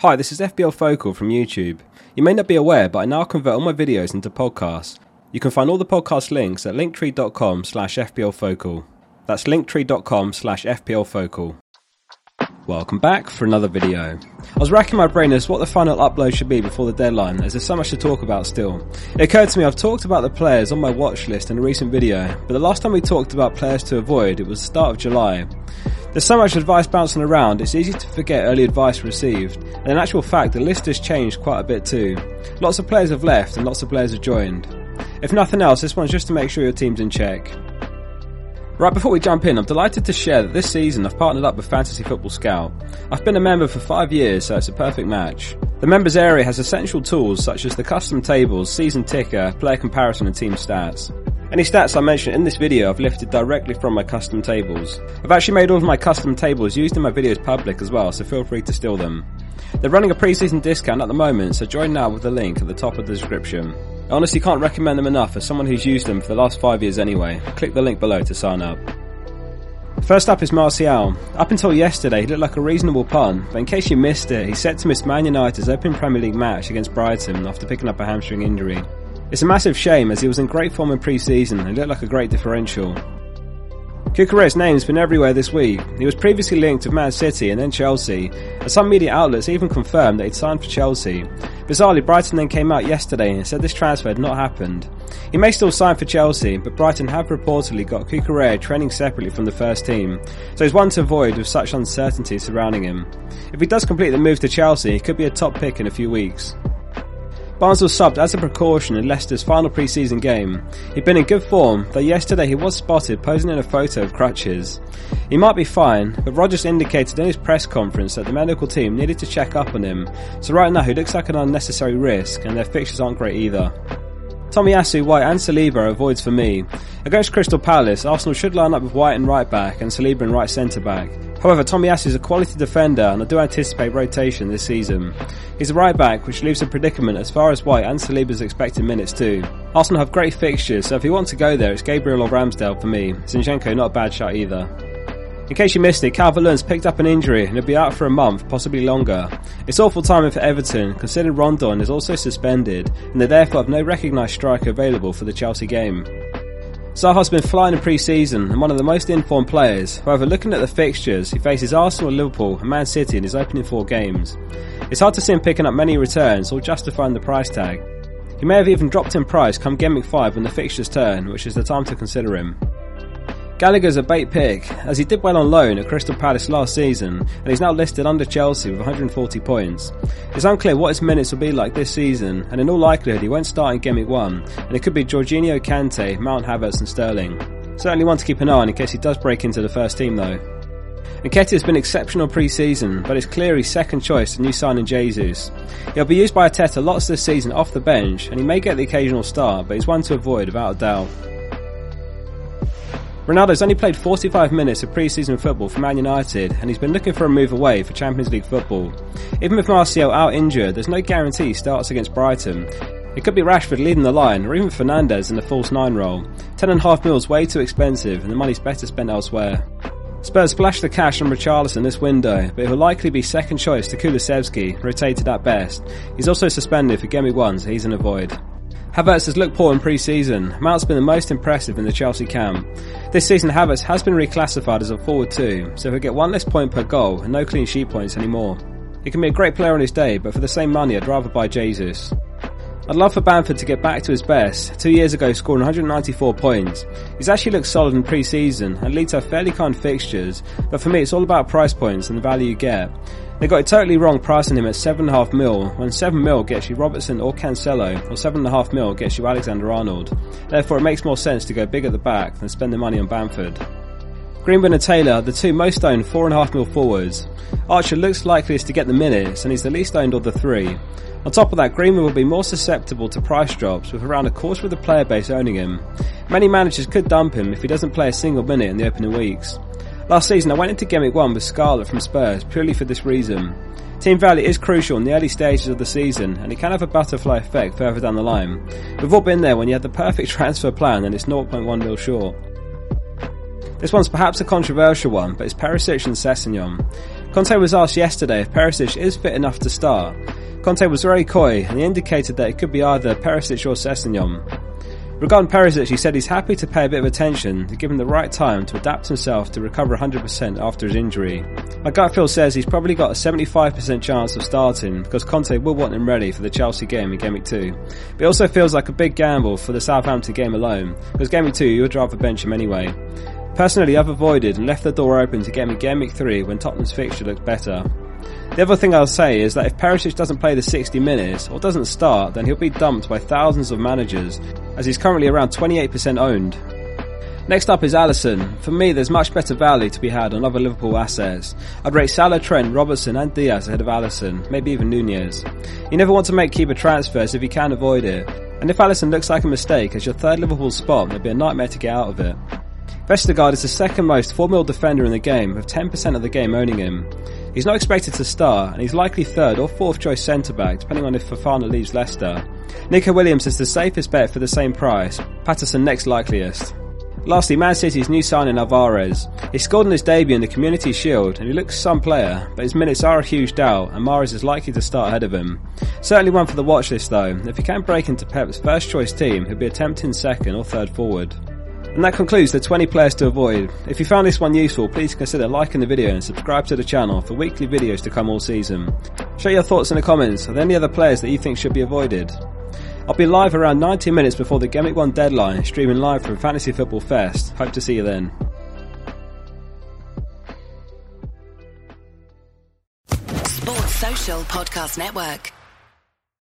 Hi, this is FPL Focal from YouTube. You may not be aware, but I now convert all my videos into podcasts. You can find all the podcast links at linktree.com slash fplfocal. That's linktree.com slash fplfocal. Welcome back for another video. I was racking my brain as what the final upload should be before the deadline, as there's so much to talk about still. It occurred to me I've talked about the players on my watch list in a recent video, but the last time we talked about players to avoid, it was the start of July. There's so much advice bouncing around, it's easy to forget early advice received, and in actual fact, the list has changed quite a bit too. Lots of players have left and lots of players have joined. If nothing else, this one's just to make sure your team's in check. Right before we jump in, I'm delighted to share that this season I've partnered up with Fantasy Football Scout. I've been a member for five years, so it's a perfect match. The members area has essential tools such as the custom tables, season ticker, player comparison and team stats. Any stats I mention in this video I've lifted directly from my custom tables. I've actually made all of my custom tables used in my videos public as well, so feel free to steal them. They're running a pre-season discount at the moment, so join now with the link at the top of the description. I honestly can't recommend them enough as someone who's used them for the last five years anyway. Click the link below to sign up. First up is Martial. Up until yesterday, he looked like a reasonable pun, but in case you missed it, he's set to miss Man United's opening Premier League match against Brighton after picking up a hamstring injury. It's a massive shame as he was in great form in pre-season and looked like a great differential. Cucurella's name's been everywhere this week. He was previously linked with Man City and then Chelsea, and some media outlets even confirmed that he'd signed for Chelsea. Bizarrely, Brighton then came out yesterday and said this transfer had not happened. He may still sign for Chelsea, but Brighton have reportedly got Cucurella training separately from the first team, so he's one to avoid with such uncertainty surrounding him. If he does complete the move to Chelsea, he could be a top pick in a few weeks. Barnes was subbed as a precaution in Leicester's final pre-season game. He'd been in good form, though yesterday he was spotted posing in a photo of crutches. He might be fine, but Rodgers indicated in his press conference that the medical team needed to check up on him, so right now he looks like an unnecessary risk, and their fixtures aren't great either. Tomiyasu, White and Saliba avoids for me. Against Crystal Palace, Arsenal should line up with White in right back and Saliba in right centre back. However, Tomiyasu is a quality defender and I do anticipate rotation this season. He's a right back, which leaves a predicament as far as White and Saliba's expected minutes too. Arsenal have great fixtures, so if you want to go there, it's Gabriel or Ramsdale for me. Zinchenko not a bad shot either. In case you missed it, Calvert-Lewin's picked up an injury and he'll be out for a month, possibly longer. It's awful timing for Everton, considering Rondon is also suspended, and they therefore have no recognised striker available for the Chelsea game. Zaha's been flying in pre-season and one of the most informed players. However, looking at the fixtures, he faces Arsenal, Liverpool and Man City in his opening four games. It's hard to see him picking up many returns or justifying the price tag. He may have even dropped in price come Game Week 5 when the fixtures turn, which is the time to consider him. Gallagher's a bait pick, as he did well on loan at Crystal Palace last season, and he's now listed under Chelsea with 140 points. It's unclear what his minutes will be like this season, and in all likelihood he won't start in Game 1, and it could be Jorginho Kante, Mount Havertz and Sterling. Certainly one to keep an eye on in case he does break into the first team though. Nketiah has been exceptional pre-season, but it's clear he's second choice to new signing Jesus. He'll be used by Arteta lots this season off the bench, and he may get the occasional start, but he's one to avoid without a doubt. Ronaldo's only played 45 minutes of pre-season football for Man United and he's been looking for a move away for Champions League football. Even with Martial out injured, there's no guarantee he starts against Brighton. It could be Rashford leading the line or even Fernandes in the false nine role. 10.5 mil is way too expensive and the money's better spent elsewhere. Spurs splashed the cash on Richarlison this window, but he'll likely be second choice to Kulusevski, rotated at best. He's also suspended for Game 1, so he's an avoid. Havertz has looked poor in pre-season. Mount's been the most impressive in the Chelsea camp. This season Havertz has been reclassified as a forward too, so he'll get one less point per goal and no clean sheet points anymore. He can be a great player on his day, but for the same money I'd rather buy Jesus. I'd love for Bamford to get back to his best, two years ago scoring 194 points. He's actually looked solid in pre-season and leads to fairly kind fixtures, but for me it's all about price points and the value you get. They got it totally wrong pricing him at 7.5 mil, when 7 mil gets you Robertson or Cancelo, or 7.5 mil gets you Alexander Arnold. Therefore it makes more sense to go big at the back than spend the money on Bamford. Greenwood and Taylor, the two most owned 4.5 mil forwards. Archer looks likeliest to get the minutes and he's the least owned of the three. On top of that, Greenwood will be more susceptible to price drops with around a quarter of the player base owning him. Many managers could dump him if he doesn't play a single minute in the opening weeks. Last season I went into Game 1 with Scarlett from Spurs purely for this reason. Team value is crucial in the early stages of the season and it can have a butterfly effect further down the line. We've all been there when you have the perfect transfer plan and it's 0.1 mil short. This one's perhaps a controversial one, but it's Perisic and Sessegnon. Conte was asked yesterday if Perisic is fit enough to start. Conte was very coy and he indicated that it could be either Perisic or Sessegnon. Regarding Perisic, he said he's happy to pay a bit of attention to give him the right time to adapt himself to recover 100% after his injury. My gut feel says he's probably got a 75% chance of starting because Conte will want him ready for the Chelsea game in Game Week 2. But it also feels like a big gamble for the Southampton game alone because Game Week 2 you would rather bench him anyway. Personally, I've avoided and left the door open to get me Game Week 3 when Tottenham's fixture looks better. The other thing I'll say is that if Perisic doesn't play the 60 minutes or doesn't start, then he'll be dumped by thousands of managers, as he's currently around 28% owned. Next up is Alisson. For me, there's much better value to be had on other Liverpool assets. I'd rate Salah, Trent, Robertson, and Diaz ahead of Alisson, maybe even Nunez. You never want to make keeper transfers if you can avoid it, and if Alisson looks like a mistake as your third Liverpool spot, it'd be a nightmare to get out of it. Vestergaard is the second most 4 mil defender in the game, with 10% of the game owning him. He's not expected to start, and he's likely third or fourth choice centre back, depending on if Fofana leaves Leicester. Neco Williams is the safest bet for the same price, Patterson next likeliest. Lastly, Man City's new signing Alvarez. He scored in his debut in the Community Shield, and he looks some player, but his minutes are a huge doubt, and Mahrez is likely to start ahead of him. Certainly one for the watch list though. If he can break into Pep's first choice team, he'll be a tempting second or third forward. And that concludes the 20 players to avoid. If you found this one useful, please consider liking the video and subscribe to the channel for weekly videos to come all season. Share your thoughts in the comments of any other players that you think should be avoided. I'll be live around 90 minutes before the Game Week 1 deadline, streaming live from Fantasy Football Fest. Hope to see you then. Sports Social Podcast Network.